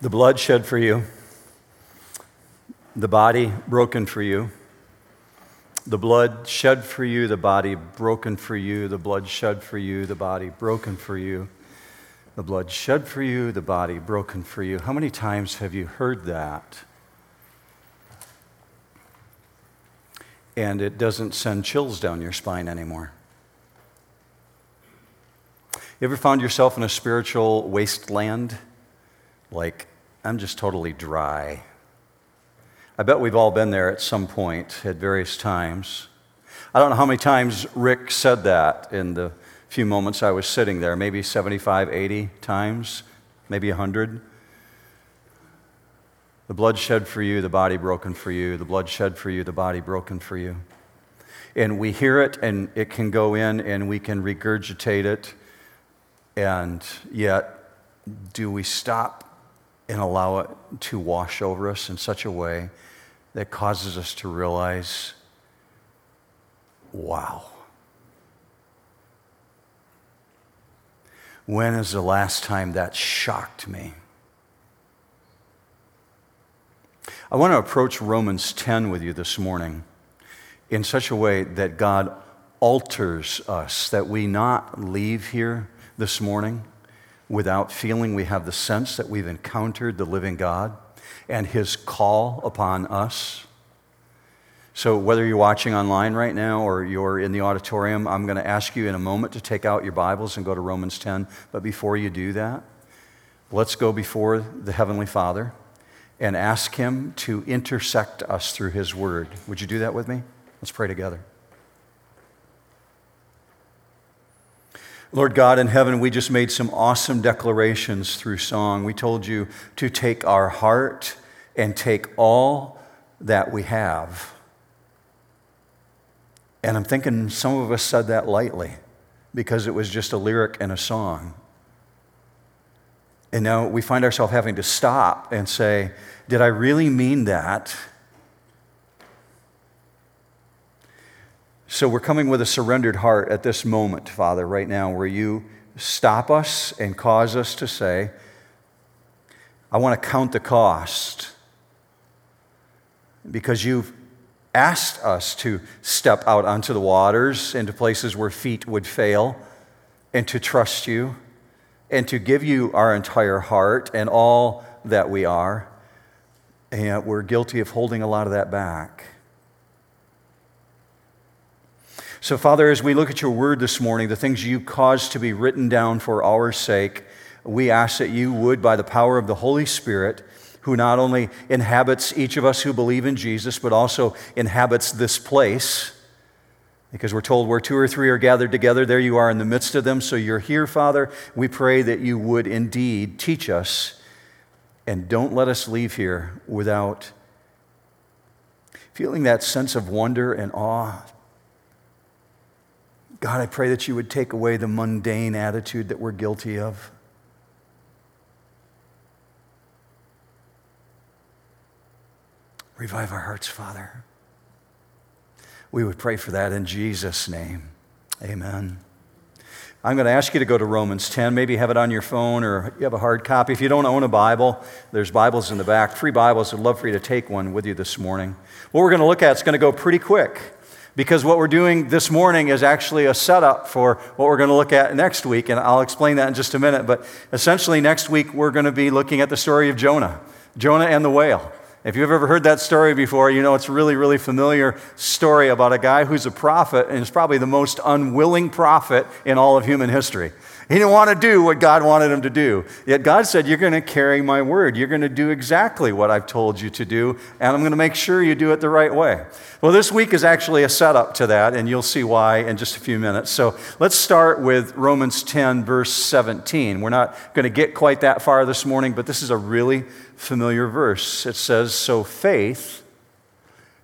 The blood shed for you, the body broken for you. The blood shed for you, the body broken for you, the blood shed for you, the body broken for you. The blood shed for you, the body broken for you. How many times have you heard that? And it doesn't send chills down your spine anymore. You ever found yourself in a spiritual wasteland? Like, I'm just totally dry. I bet we've all been there at some point at various times. I don't know how many times Rick said that in the few moments I was sitting there, maybe 75, 80 times, maybe 100. The blood shed for you, the body broken for you, the blood shed for you, the body broken for you. And we hear it and it can go in and we can regurgitate it. And yet, do we stop and allow it to wash over us in such a way that causes us to realize, wow. When is the last time that shocked me? I want to approach Romans 10 with you this morning in such a way that God alters us, that we not leave here this morning without feeling we have the sense that we've encountered the living God and his call upon us. So, whether you're watching online right now or you're in the auditorium, I'm going to ask you in a moment to take out your Bibles and go to Romans 10. But before you do that, let's go before the Heavenly Father and ask Him to intersect us through His Word. Would you do that with me? Let's pray together. Lord God in heaven, we just made some awesome declarations through song. We told you to take our heart and take all that we have. And I'm thinking some of us said that lightly because it was just a lyric and a song. And now we find ourselves having to stop and say, Did I really mean that? So we're coming with a surrendered heart at this moment, Father, right now, where you stop us and cause us to say, I want to count the cost because you've asked us to step out onto the waters into places where feet would fail and to trust you and to give you our entire heart and all that we are. And we're guilty of holding a lot of that back. So, Father, as we look at your word this morning, the things you caused to be written down for our sake, we ask that you would, by the power of the Holy Spirit, who not only inhabits each of us who believe in Jesus, but also inhabits this place, because we're told where two or three are gathered together, there you are in the midst of them. So you're here, Father. We pray that you would indeed teach us, and don't let us leave here without feeling that sense of wonder and awe God, I pray that you would take away the mundane attitude that we're guilty of. Revive our hearts, Father. We would pray for that in Jesus' name. Amen. I'm going to ask you to go to Romans 10. Maybe have it on your phone or you have a hard copy. If you don't own a Bible, there's Bibles in the back, free Bibles. I'd love for you to take one with you this morning. What we're going to look at is going to go pretty quick because what we're doing this morning is actually a setup for what we're going to look at next week, and I'll explain that in just a minute. But essentially, next week, we're going to be looking at the story of Jonah Jonah and the whale. If you've ever heard that story before, you know it's a really, really familiar story about a guy who's a prophet and is probably the most unwilling prophet in all of human history. He didn't want to do what God wanted him to do. Yet God said, You're going to carry my word. You're going to do exactly what I've told you to do, and I'm going to make sure you do it the right way. Well, this week is actually a setup to that, and you'll see why in just a few minutes. So let's start with Romans 10, verse 17. We're not going to get quite that far this morning, but this is a really familiar verse. It says, So faith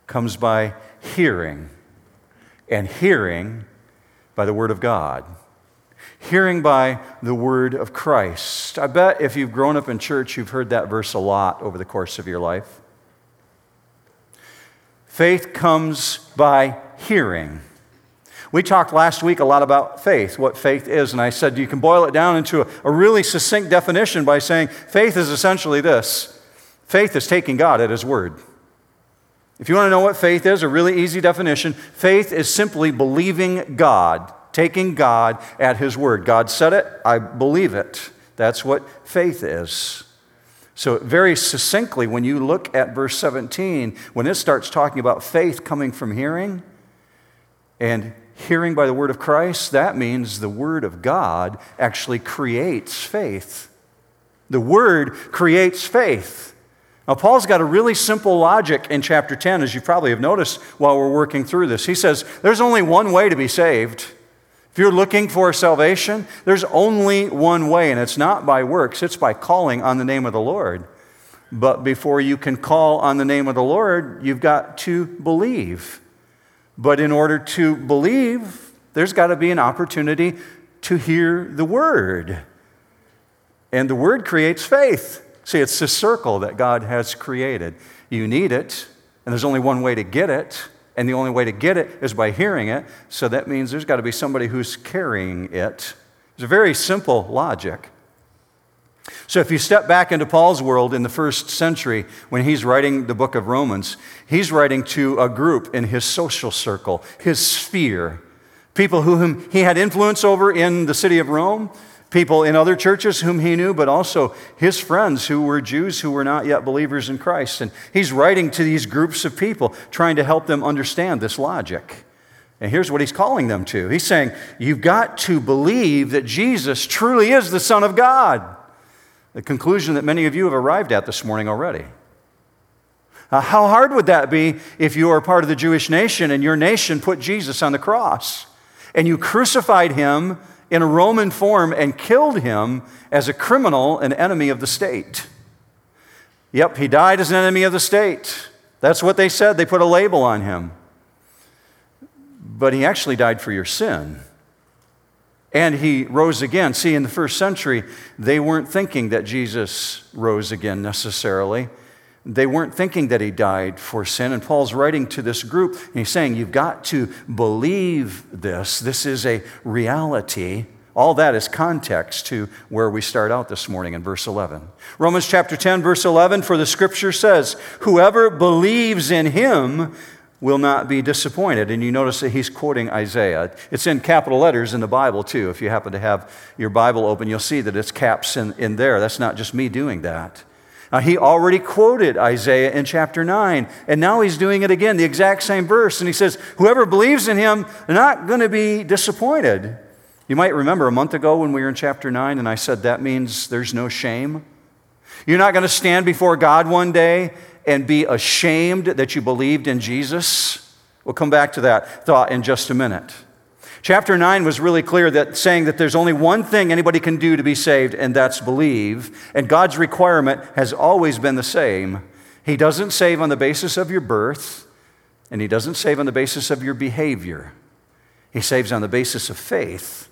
comes by hearing, and hearing by the word of God hearing by the word of Christ. I bet if you've grown up in church, you've heard that verse a lot over the course of your life. Faith comes by hearing. We talked last week a lot about faith, what faith is, and I said you can boil it down into a, a really succinct definition by saying faith is essentially this faith is taking God at His word. If you want to know what faith is, a really easy definition faith is simply believing God, taking God at His word. God said it, I believe it. That's what faith is. So, very succinctly, when you look at verse 17, when it starts talking about faith coming from hearing and hearing by the word of Christ, that means the word of God actually creates faith. The word creates faith. Now, Paul's got a really simple logic in chapter 10, as you probably have noticed while we're working through this. He says, There's only one way to be saved. If you're looking for salvation, there's only one way, and it's not by works, it's by calling on the name of the Lord. But before you can call on the name of the Lord, you've got to believe. But in order to believe, there's got to be an opportunity to hear the word. And the word creates faith. See, it's this circle that God has created. You need it, and there's only one way to get it. And the only way to get it is by hearing it. So that means there's got to be somebody who's carrying it. It's a very simple logic. So, if you step back into Paul's world in the first century, when he's writing the book of Romans, he's writing to a group in his social circle, his sphere, people whom he had influence over in the city of Rome, people in other churches whom he knew, but also his friends who were Jews who were not yet believers in Christ. And he's writing to these groups of people, trying to help them understand this logic. And here's what he's calling them to He's saying, You've got to believe that Jesus truly is the Son of God. The conclusion that many of you have arrived at this morning already. Uh, how hard would that be if you are part of the Jewish nation and your nation put Jesus on the cross and you crucified him in a Roman form and killed him as a criminal, an enemy of the state. Yep, he died as an enemy of the state. That's what they said. They put a label on him. But he actually died for your sin. And he rose again. See, in the first century, they weren't thinking that Jesus rose again necessarily. They weren't thinking that he died for sin. And Paul's writing to this group, and he's saying, You've got to believe this. This is a reality. All that is context to where we start out this morning in verse 11. Romans chapter 10, verse 11 For the scripture says, Whoever believes in him will not be disappointed. And you notice that he's quoting Isaiah. It's in capital letters in the Bible, too. If you happen to have your Bible open, you'll see that it's caps in, in there. That's not just me doing that. Now, he already quoted Isaiah in chapter 9, and now he's doing it again, the exact same verse. And he says, Whoever believes in him, not going to be disappointed. You might remember a month ago when we were in chapter 9, and I said that means there's no shame. You're not going to stand before God one day and be ashamed that you believed in Jesus. We'll come back to that thought in just a minute. Chapter 9 was really clear that saying that there's only one thing anybody can do to be saved, and that's believe. And God's requirement has always been the same. He doesn't save on the basis of your birth, and He doesn't save on the basis of your behavior. He saves on the basis of faith.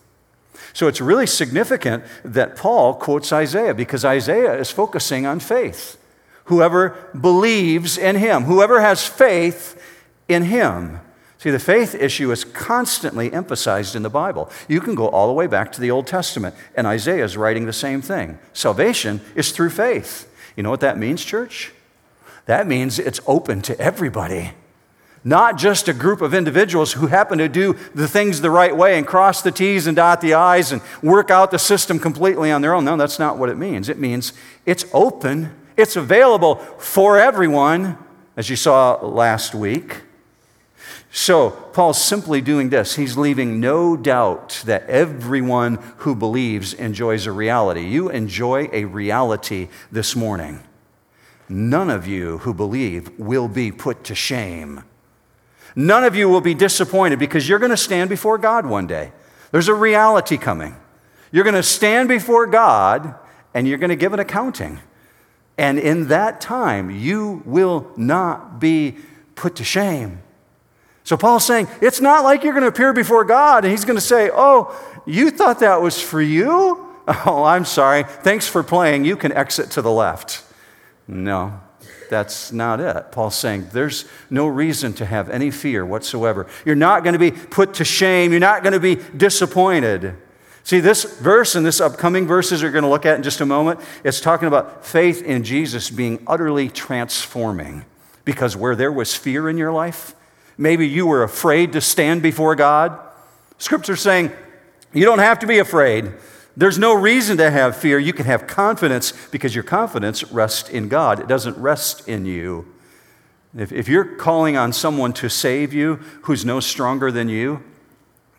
So it's really significant that Paul quotes Isaiah because Isaiah is focusing on faith. Whoever believes in him, whoever has faith in him. See, the faith issue is constantly emphasized in the Bible. You can go all the way back to the Old Testament, and Isaiah is writing the same thing. Salvation is through faith. You know what that means, church? That means it's open to everybody. Not just a group of individuals who happen to do the things the right way and cross the T's and dot the I's and work out the system completely on their own. No, that's not what it means. It means it's open, it's available for everyone, as you saw last week. So, Paul's simply doing this. He's leaving no doubt that everyone who believes enjoys a reality. You enjoy a reality this morning. None of you who believe will be put to shame. None of you will be disappointed because you're going to stand before God one day. There's a reality coming. You're going to stand before God and you're going to give an accounting. And in that time, you will not be put to shame. So Paul's saying, it's not like you're going to appear before God and he's going to say, oh, you thought that was for you? Oh, I'm sorry. Thanks for playing. You can exit to the left. No, That's not it. Paul's saying there's no reason to have any fear whatsoever. You're not going to be put to shame. You're not going to be disappointed. See, this verse and this upcoming verses we're going to look at in just a moment, it's talking about faith in Jesus being utterly transforming. Because where there was fear in your life, maybe you were afraid to stand before God. Scripture's saying you don't have to be afraid. There's no reason to have fear. You can have confidence because your confidence rests in God. It doesn't rest in you. If, if you're calling on someone to save you who's no stronger than you,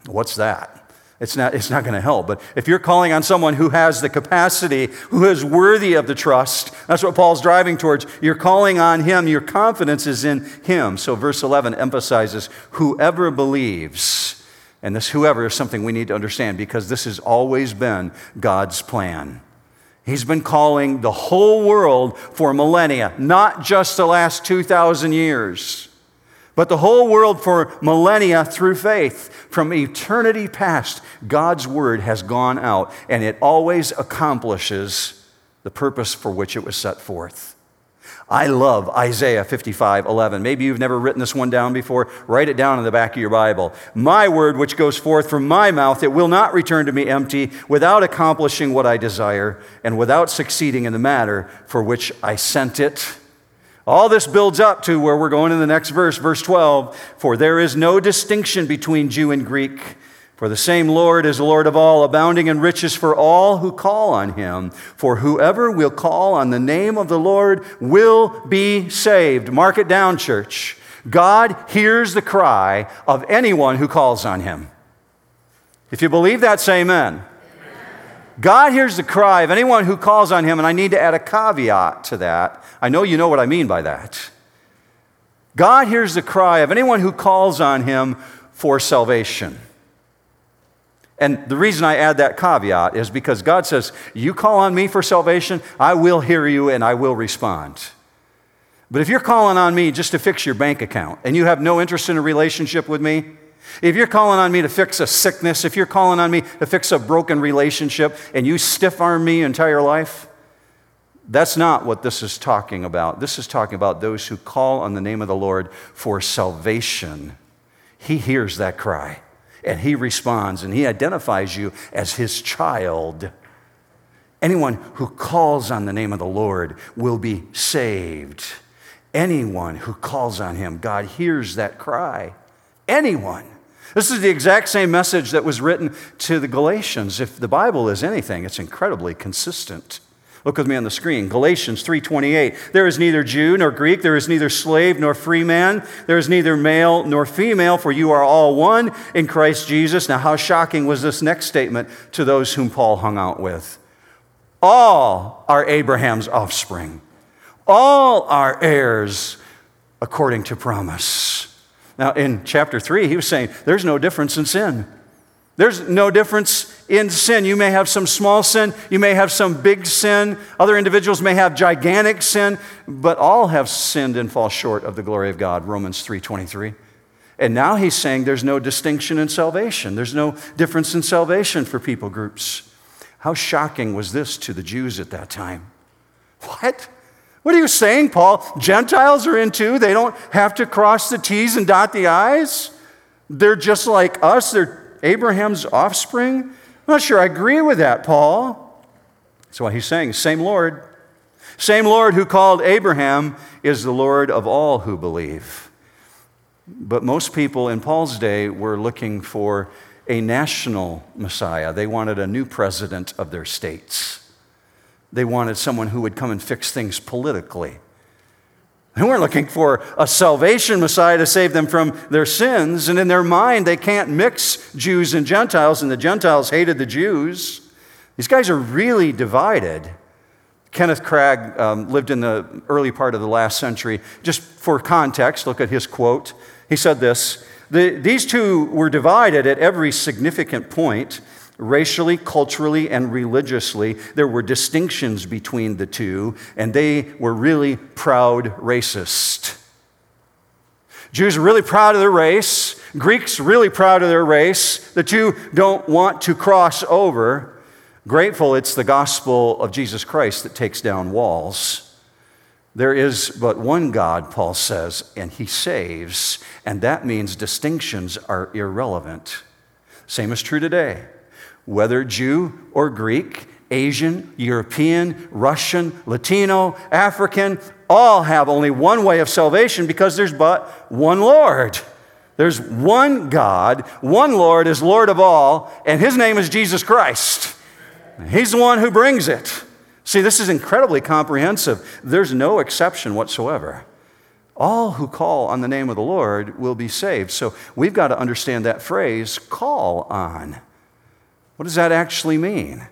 what's that? It's not, it's not going to help. But if you're calling on someone who has the capacity, who is worthy of the trust, that's what Paul's driving towards. You're calling on him, your confidence is in him. So verse 11 emphasizes whoever believes. And this whoever is something we need to understand because this has always been God's plan. He's been calling the whole world for millennia, not just the last 2,000 years but the whole world for millennia through faith. From eternity past, God's word has gone out, and it always accomplishes the purpose for which it was set forth. I love Isaiah 55 11. Maybe you've never written this one down before. Write it down in the back of your Bible. My word, which goes forth from my mouth, it will not return to me empty without accomplishing what I desire and without succeeding in the matter for which I sent it. All this builds up to where we're going in the next verse, verse 12. For there is no distinction between Jew and Greek, for the same Lord is Lord of all, abounding in riches for all who call on him. For whoever will call on the name of the Lord will be saved. Mark it down, church. God hears the cry of anyone who calls on him. If you believe that, say amen. God hears the cry of anyone who calls on him, and I need to add a caveat to that. I know you know what I mean by that. God hears the cry of anyone who calls on him for salvation. And the reason I add that caveat is because God says, You call on me for salvation, I will hear you and I will respond. But if you're calling on me just to fix your bank account and you have no interest in a relationship with me, if you're calling on me to fix a sickness, if you're calling on me to fix a broken relationship, and you stiff arm me entire life, that's not what this is talking about. This is talking about those who call on the name of the Lord for salvation. He hears that cry and he responds and he identifies you as his child. Anyone who calls on the name of the Lord will be saved. Anyone who calls on him, God hears that cry. Anyone. This is the exact same message that was written to the Galatians. If the Bible is anything, it's incredibly consistent. Look with me on the screen. Galatians 3:28. There is neither Jew nor Greek, there is neither slave nor free man, there is neither male nor female, for you are all one in Christ Jesus. Now how shocking was this next statement to those whom Paul hung out with? All are Abraham's offspring. All are heirs according to promise. Now, in chapter 3, he was saying there's no difference in sin. There's no difference in sin. You may have some small sin, you may have some big sin. Other individuals may have gigantic sin, but all have sinned and fall short of the glory of God. Romans 3:23. And now he's saying there's no distinction in salvation. There's no difference in salvation for people groups. How shocking was this to the Jews at that time? What? What are you saying, Paul? Gentiles are in too. They don't have to cross the T's and dot the I's. They're just like us. They're Abraham's offspring. I'm not sure I agree with that, Paul. That's why he's saying. Same Lord. Same Lord who called Abraham is the Lord of all who believe. But most people in Paul's day were looking for a national Messiah. They wanted a new president of their states. They wanted someone who would come and fix things politically. They weren't looking for a salvation Messiah to save them from their sins. And in their mind, they can't mix Jews and Gentiles, and the Gentiles hated the Jews. These guys are really divided. Kenneth Cragg um, lived in the early part of the last century. Just for context, look at his quote. He said this the, These two were divided at every significant point Racially, culturally, and religiously, there were distinctions between the two, and they were really proud racist. Jews are really proud of their race. Greeks really proud of their race. The two don't want to cross over. Grateful it's the gospel of Jesus Christ that takes down walls. There is but one God, Paul says, and he saves, and that means distinctions are irrelevant. Same is true today. Whether Jew or Greek, Asian, European, Russian, Latino, African, all have only one way of salvation because there's but one Lord. There's one God, one Lord is Lord of all, and his name is Jesus Christ. He's the one who brings it. See, this is incredibly comprehensive. There's no exception whatsoever. All who call on the name of the Lord will be saved. So we've got to understand that phrase, call on. What does that actually mean?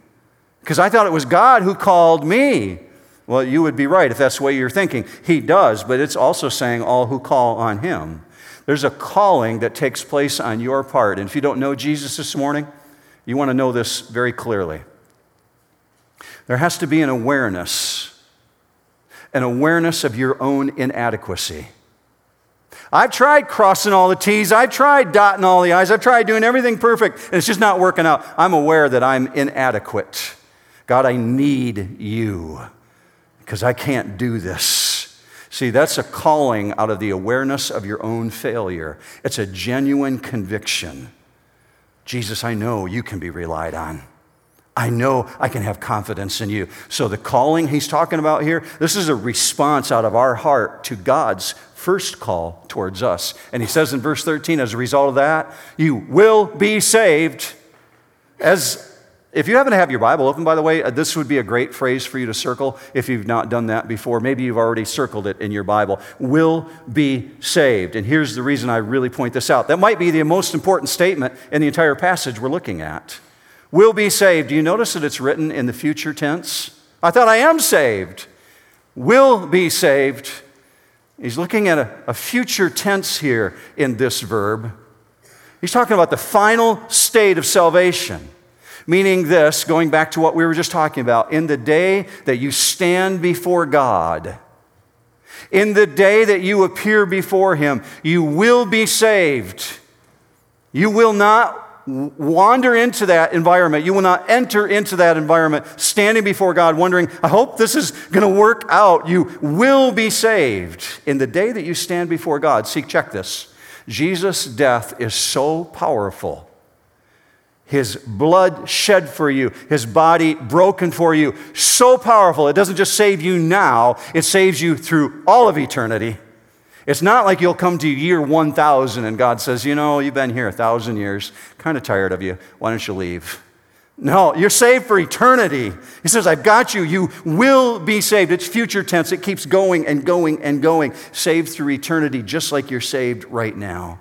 Because I thought it was God who called me. Well, you would be right if that's the way you're thinking. He does, but it's also saying all who call on him. There's a calling that takes place on your part. And if you don't know Jesus this morning, you want to know this very clearly. There has to be an awareness, an awareness of your own inadequacy. I've tried crossing all the T's, I've tried dotting all the I's, I've tried doing everything perfect, and it's just not working out. I'm aware that I'm inadequate. God, I need you because I can't do this. See, that's a calling out of the awareness of your own failure. It's a genuine conviction. Jesus, I know you can be relied on. I know I can have confidence in you. So, the calling he's talking about here, this is a response out of our heart to God's first call towards us. And he says in verse 13, as a result of that, you will be saved. As if you happen to have your Bible open, by the way, uh, this would be a great phrase for you to circle if you've not done that before. Maybe you've already circled it in your Bible. Will be saved. And here's the reason I really point this out. That might be the most important statement in the entire passage we're looking at will be saved. Do you notice that it's written in the future tense? I thought I am saved. Will be saved. He's looking at a, a, future tense here in this verb. He's talking about the final state of salvation, meaning this, going back to what we were just talking about, in the day that you stand before God, in the day that you appear before Him, you will be saved. You will not wander into that environment. You will not enter into that environment standing before God wondering, I hope this is going to work out. You will be saved in the day that you stand before God. See, check this. Jesus' death is so powerful. His blood shed for you, his body broken for you, so powerful. It doesn't just save you now, it saves you through all of eternity. It's not like you'll come to year 1000 and God says, You know, you've been here a thousand years, kind of tired of you. Why don't you leave? No, you're saved for eternity. He says, I've got you. You will be saved. It's future tense. It keeps going and going and going. Saved through eternity, just like you're saved right now.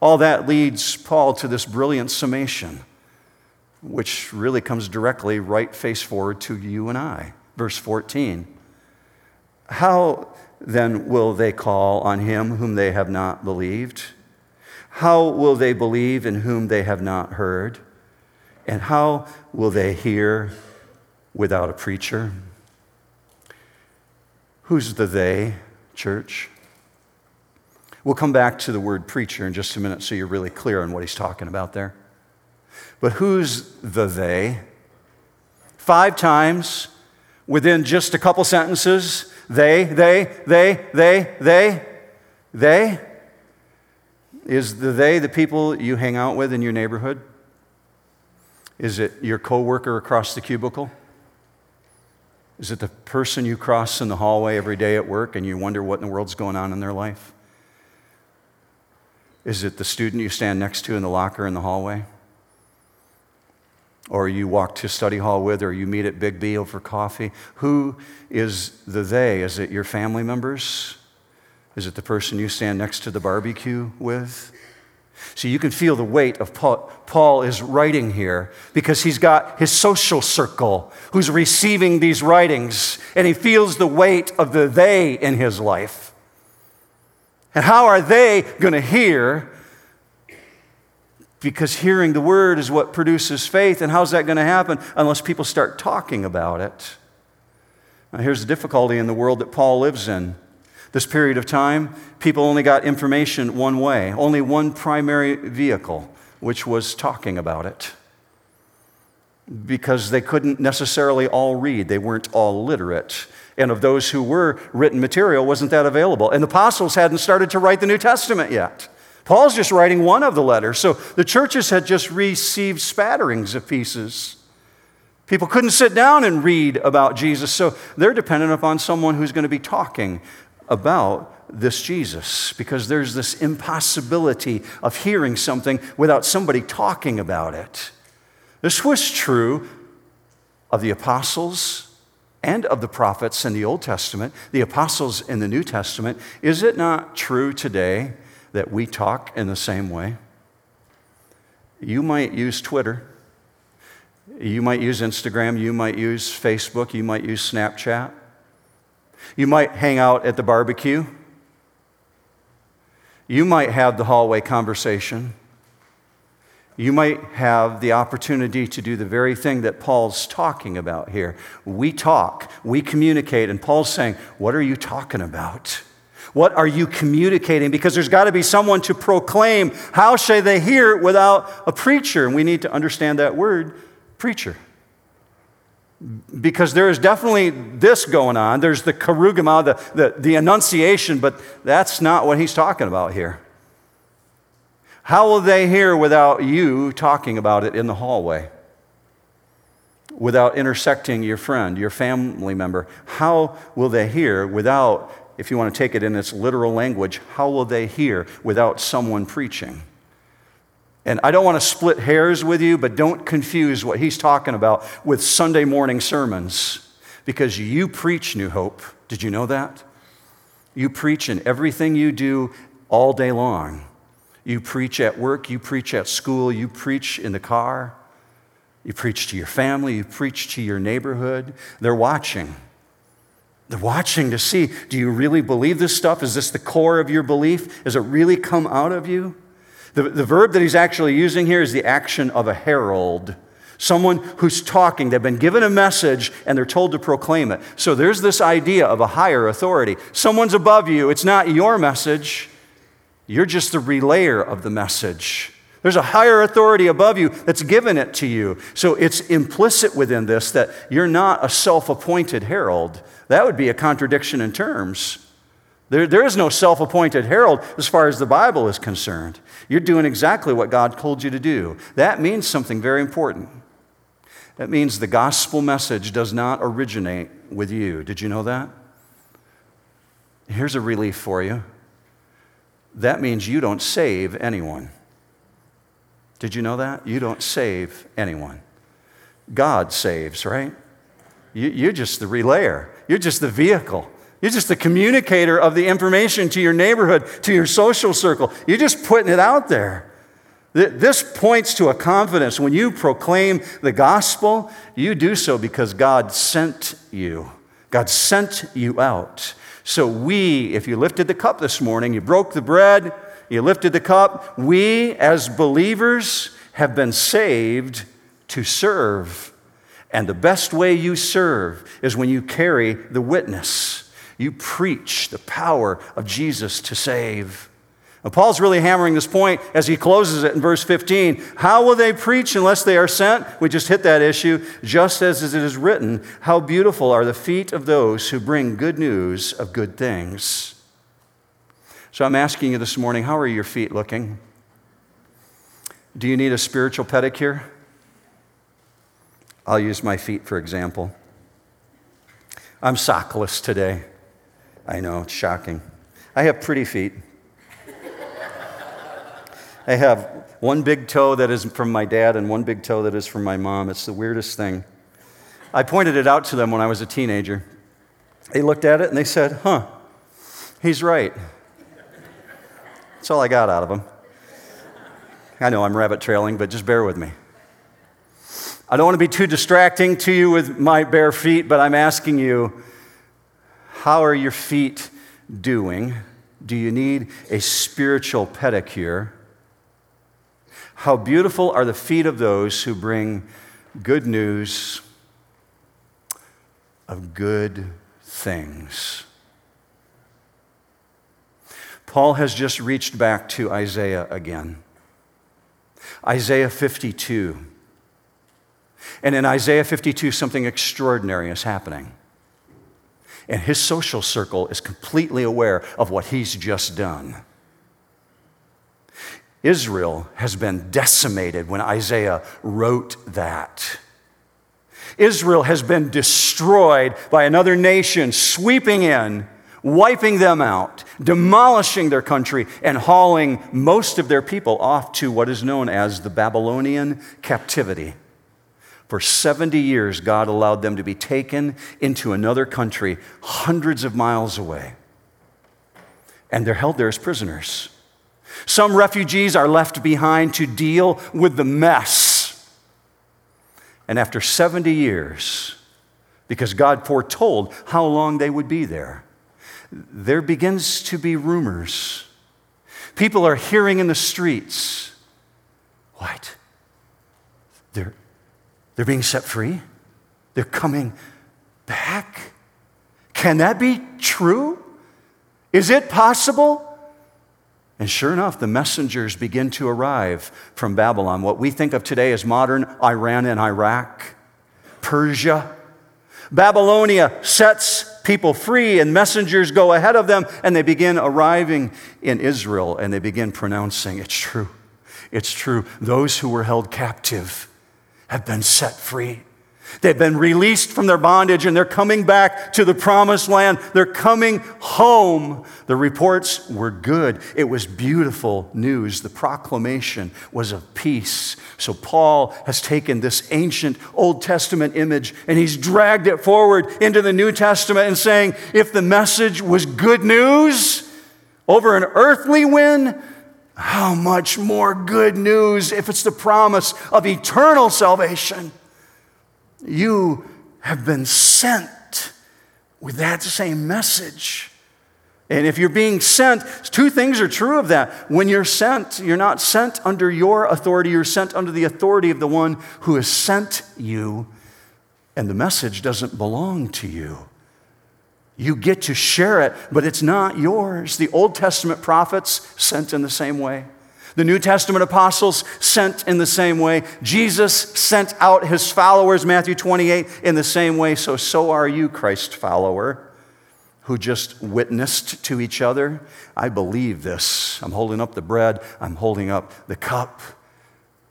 All that leads Paul to this brilliant summation, which really comes directly right face forward to you and I. Verse 14. How then will they call on him whom they have not believed? How will they believe in whom they have not heard? And how will they hear without a preacher? Who's the they, church? We'll come back to the word preacher in just a minute so you're really clear on what he's talking about there. But who's the they? Five times within just a couple sentences, they, they, they, they, they, they. Is the they the people you hang out with in your neighborhood? Is it your coworker across the cubicle? Is it the person you cross in the hallway every day at work and you wonder what in the world's going on in their life? Is it the student you stand next to in the locker in the hallway? Or you walk to study hall with, or you meet at Big B over coffee. Who is the they? Is it your family members? Is it the person you stand next to the barbecue with? See, you can feel the weight of Paul. Paul is writing here because he's got his social circle who's receiving these writings, and he feels the weight of the they in his life. And how are they going to hear because hearing the word is what produces faith. And how's that going to happen unless people start talking about it? Now, here's the difficulty in the world that Paul lives in. This period of time, people only got information one way, only one primary vehicle, which was talking about it. Because they couldn't necessarily all read, they weren't all literate. And of those who were written material, wasn't that available? And the apostles hadn't started to write the New Testament yet. Paul's just writing one of the letters. So the churches had just received spatterings of pieces. People couldn't sit down and read about Jesus, so they're dependent upon someone who's going to be talking about this Jesus because there's this impossibility of hearing something without somebody talking about it. This was true of the apostles and of the prophets in the Old Testament, the apostles in the New Testament. Is it not true today that we talk in the same way? You might use Twitter. You might use Instagram. You might use Facebook. You might use Snapchat. You might hang out at the barbecue. You might have the hallway conversation you might have the opportunity to do the very thing that Paul's talking about here. We talk, we communicate, and Paul's saying, What are you talking about? What are you communicating? Because there's got to be someone to proclaim. How shall they hear without a preacher? And we need to understand that word, preacher. Because there is definitely this going on. There's the kerugma, the, the, the enunciation, but that's not what he's talking about here. How will they hear without you talking about it in the hallway? Without intersecting your friend, your family member? How will they hear without, if you want to take it in its literal language, how will they hear without someone preaching? And I don't want to split hairs with you, but don't confuse what he's talking about with Sunday morning sermons because you preach New Hope. Did you know that? You preach in everything you do all day long. You preach at work, you preach at school, you preach in the car, you preach to your family, you preach to your neighborhood. They're watching. Watching to see do you really believe this stuff? Is this the core of your belief? Does it really come out of you? The, the verb that he's actually using here is the action of a herald. Someone who's talking, they've been given a message and they're told to proclaim it. So there's this idea of a higher authority. Someone's above you, it's not your message, you're just the relayer of the message. There's a higher authority above you that's given it to you. So it's implicit within this that you're not a self appointed herald. That would be a contradiction in terms. There, there is no self appointed herald as far as the Bible is concerned. You're doing exactly what God told you to do. That means something very important. That means the gospel message does not originate with you. Did you know that? Here's a relief for you that means you don't save anyone. Did you know that? You don't save anyone. God saves, right? You, are just the relayer, you're just the vehicle. You're just the communicator of the information to your neighborhood, to your social circle. You're just putting it out there. This points to a confidence. When you proclaim the gospel, you do so because God sent you. God sent you out. So, we, if you lifted the cup this morning, you broke the bread, you lifted the cup, we as believers have been saved to serve. And the best way you serve is when you carry the witness. You preach the power of Jesus to save. And Paul's really hammering this point as he closes it in verse 15. How will they preach unless they are sent? We just hit that issue. Just as it is written, How beautiful are the feet of those who bring good news of good things. So I'm asking you this morning, how are your feet looking? Do you need a spiritual pedicure? I'll use my feet for example. I'm sockless today. I know, it's shocking. I have pretty feet. I have one big toe that is from my dad and one big toe that is from my mom. It's the weirdest thing. I pointed it out to them when I was a teenager. They looked at it and they said, huh, he's right. That's all I got out of them. I know I'm rabbit trailing, but just bear with me. I don't want to be too distracting to you with my bare feet, but I'm asking you, how are your feet doing? Do you need a spiritual pedicure? How beautiful are the feet of those who bring good news of good things. Paul has just reached back to Isaiah again. Isaiah 52. And in Isaiah 52, something extraordinary is happening. and his social circle is completely aware of what he's just done. Israel has been decimated when Isaiah wrote that. Israel has been destroyed by another nation sweeping in, wiping them out, demolishing their country, and hauling most of their people off to what is known as the Babylonian captivity. For 70 years, God allowed them to be taken into another country hundreds of miles away. And they're held there as prisoners. Some refugees are left behind to deal with the mess. And after 70 years, because God foretold how long they would be there, there begins to be rumors. People are hearing in the streets what? They're, they're being set free. They're coming back. Can that be true? Is it possible? And sure enough, the messengers begin to arrive from Babylon, what we think of today as modern Iran and Iraq, Persia. Babylonia sets people free, and messengers go ahead of them, and they begin arriving in Israel, and they begin pronouncing, It's true. It's true. Those who were held captive have been set free. They've been released from their bondage and they're coming back to the promised land. They're coming home. The reports were good. It was beautiful news. The proclamation was of peace. So Paul has taken this ancient Old Testament image and he's dragged it forward into the New Testament and saying, if the message was good news over an earthly win, how much more good news if it's the promise of eternal salvation? You have been sent with that same message. And if you're being sent, two things are true of that. When you're sent, you're not sent under your authority, you're sent under the authority of the one who has sent you, and the message doesn't belong to you. You get to share it, but it's not yours. The Old Testament prophets sent in the same way. The New Testament apostles sent in the same way. Jesus sent out his followers, Matthew 28, in the same way. So, so are you, Christ follower, who just witnessed to each other. I believe this. I'm holding up the bread, I'm holding up the cup.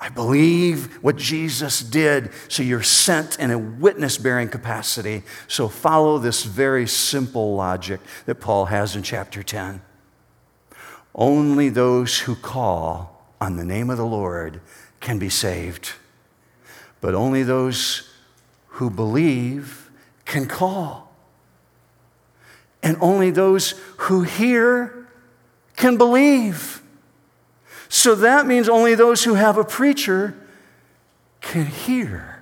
I believe what Jesus did. So you're sent in a witness bearing capacity. So follow this very simple logic that Paul has in chapter 10. Only those who call on the name of the Lord can be saved. But only those who believe can call. And only those who hear can believe. So that means only those who have a preacher can hear.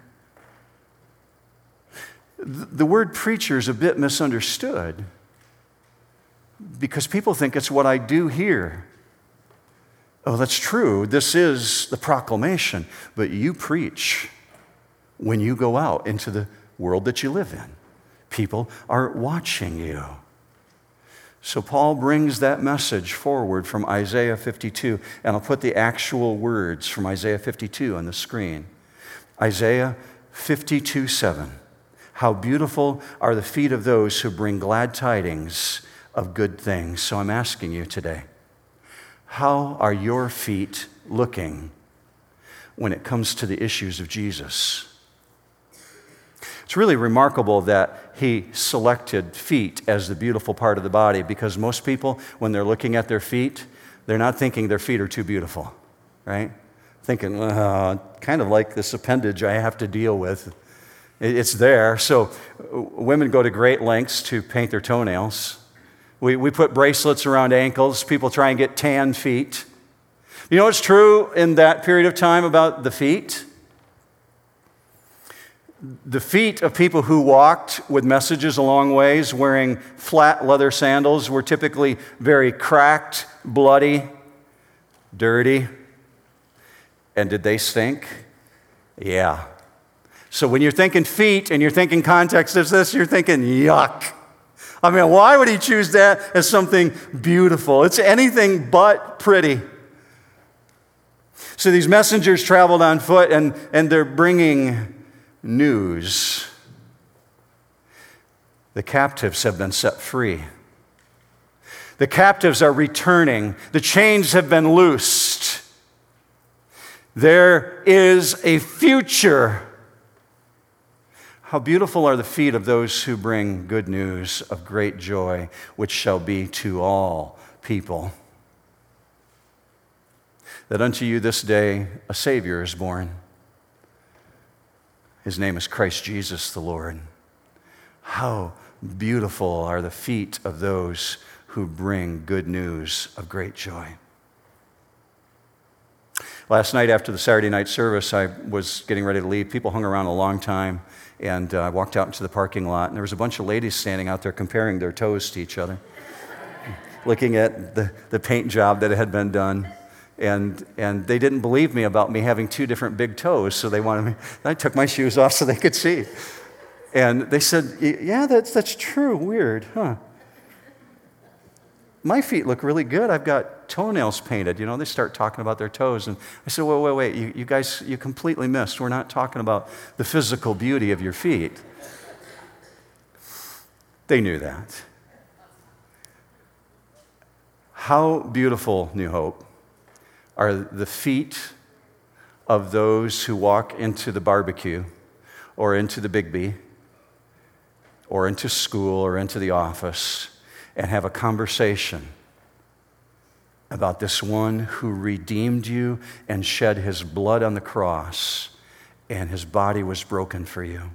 The word preacher is a bit misunderstood because people think it's what I do here. Oh, that's true. This is the proclamation. But you preach when you go out into the world that you live in. People are watching you. So Paul brings that message forward from Isaiah 52, and I'll put the actual words from Isaiah 52 on the screen. Isaiah 52 7. How beautiful are the feet of those who bring glad tidings of good things. So I'm asking you today how are your feet looking when it comes to the issues of Jesus? It's really remarkable that he selected feet as the beautiful part of the body because most people, when they're looking at their feet, they're not thinking their feet are too beautiful, right? Thinking, uh, kind of like this appendage I have to deal with. It's there. So women go to great lengths to paint their toenails. We, we put bracelets around ankles. People try and get tan feet. You know what's true in that period of time about the feet? The feet of people who walked with messages a long ways wearing flat leather sandals were typically very cracked, bloody, dirty. And did they stink? Yeah. So when you're thinking feet and you're thinking context of this, you're thinking yuck. I mean, why would he choose that as something beautiful? It's anything but pretty. So these messengers traveled on foot and, and they're bringing news. The captives have been set free. The captives are returning. The chains have been loosed. There is a future. How beautiful are the feet of those who bring good news of great joy, which shall be to all people. That unto you this day a Savior is born. His name is Christ Jesus the Lord. How beautiful are the feet of those who bring good news of great joy. Last night, after the Saturday night service, I was getting ready to leave. People hung around a long time, and uh, I walked out into the parking lot, and there was a bunch of ladies standing out there comparing their toes to each other, looking at the, the paint job that had been done. And, and they didn't believe me about me having two different big toes, so they wanted me. I took my shoes off so they could see. And they said, Yeah, that's, that's true. Weird, huh? my feet look really good. I've got toenails painted. You know, they start talking about their toes. And I said, wait, wait, wait. You, you guys, you completely missed. We're not talking about the physical beauty of your feet. They knew that. How beautiful, New Hope, are the feet of those who walk into the barbecue or into the Big B or into school or into the office and have a conversation about this one who redeemed you and shed his blood on the cross, and his body was broken for you.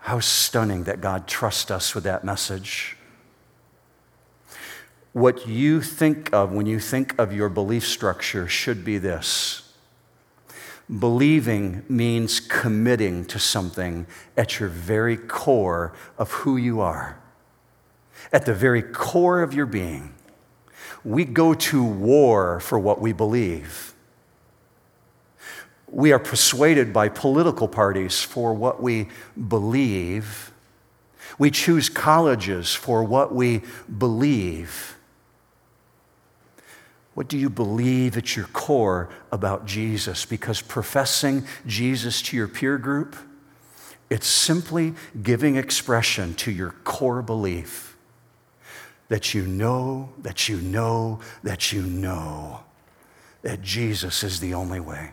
How stunning that God trusts us with that message. What you think of when you think of your belief structure should be this. Believing means committing to something at your very core of who you are at the very core of your being. We go to war for what we believe. We are persuaded by political parties for what we believe. We choose colleges for what we believe. What do you believe at your core about Jesus? Because professing Jesus to your peer group, it's simply giving expression to your core belief that you know, that you know, that you know that Jesus is the only way.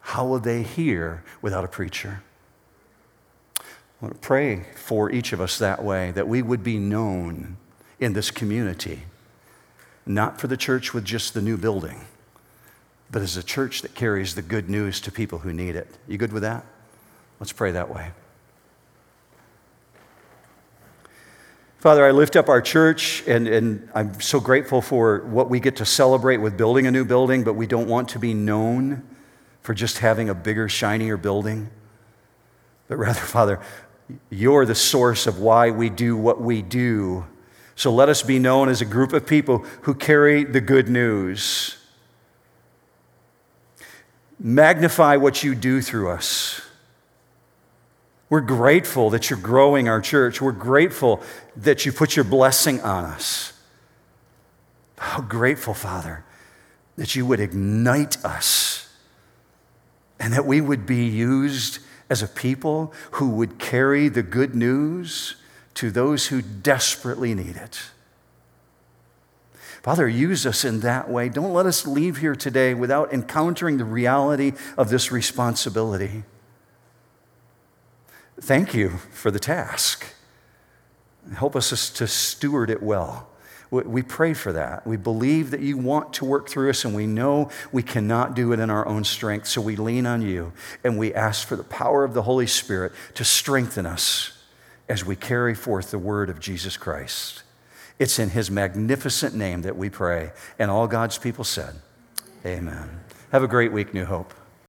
How will they hear without a preacher? I want to pray for each of us that way, that we would be known in this community, not for the church with just the new building, but as a church that carries the good news to people who need it. You good with that? Let's pray that way. Father, I lift up our church, and, and I'm so grateful for what we get to celebrate with building a new building, but we don't want to be known for just having a bigger, shinier building. But rather, Father, you're the source of why we do what we do. So let us be known as a group of people who carry the good news. Magnify what you do through us. We're grateful that you're growing our church. We're grateful that you put your blessing on us. How grateful, Father, that you would ignite us and that we would be used as a people who would carry the good news to those who desperately need it. Father, use us in that way. Don't let us leave here today without encountering the reality of this responsibility. Thank you for the task. Help us to steward it well. We pray for that. We believe that you want to work through us, and we know we cannot do it in our own strength. So we lean on you, and we ask for the power of the Holy Spirit to strengthen us as we carry forth the word of Jesus Christ. It's in his magnificent name that we pray. And all God's people said, Amen. Have a great week, New Hope.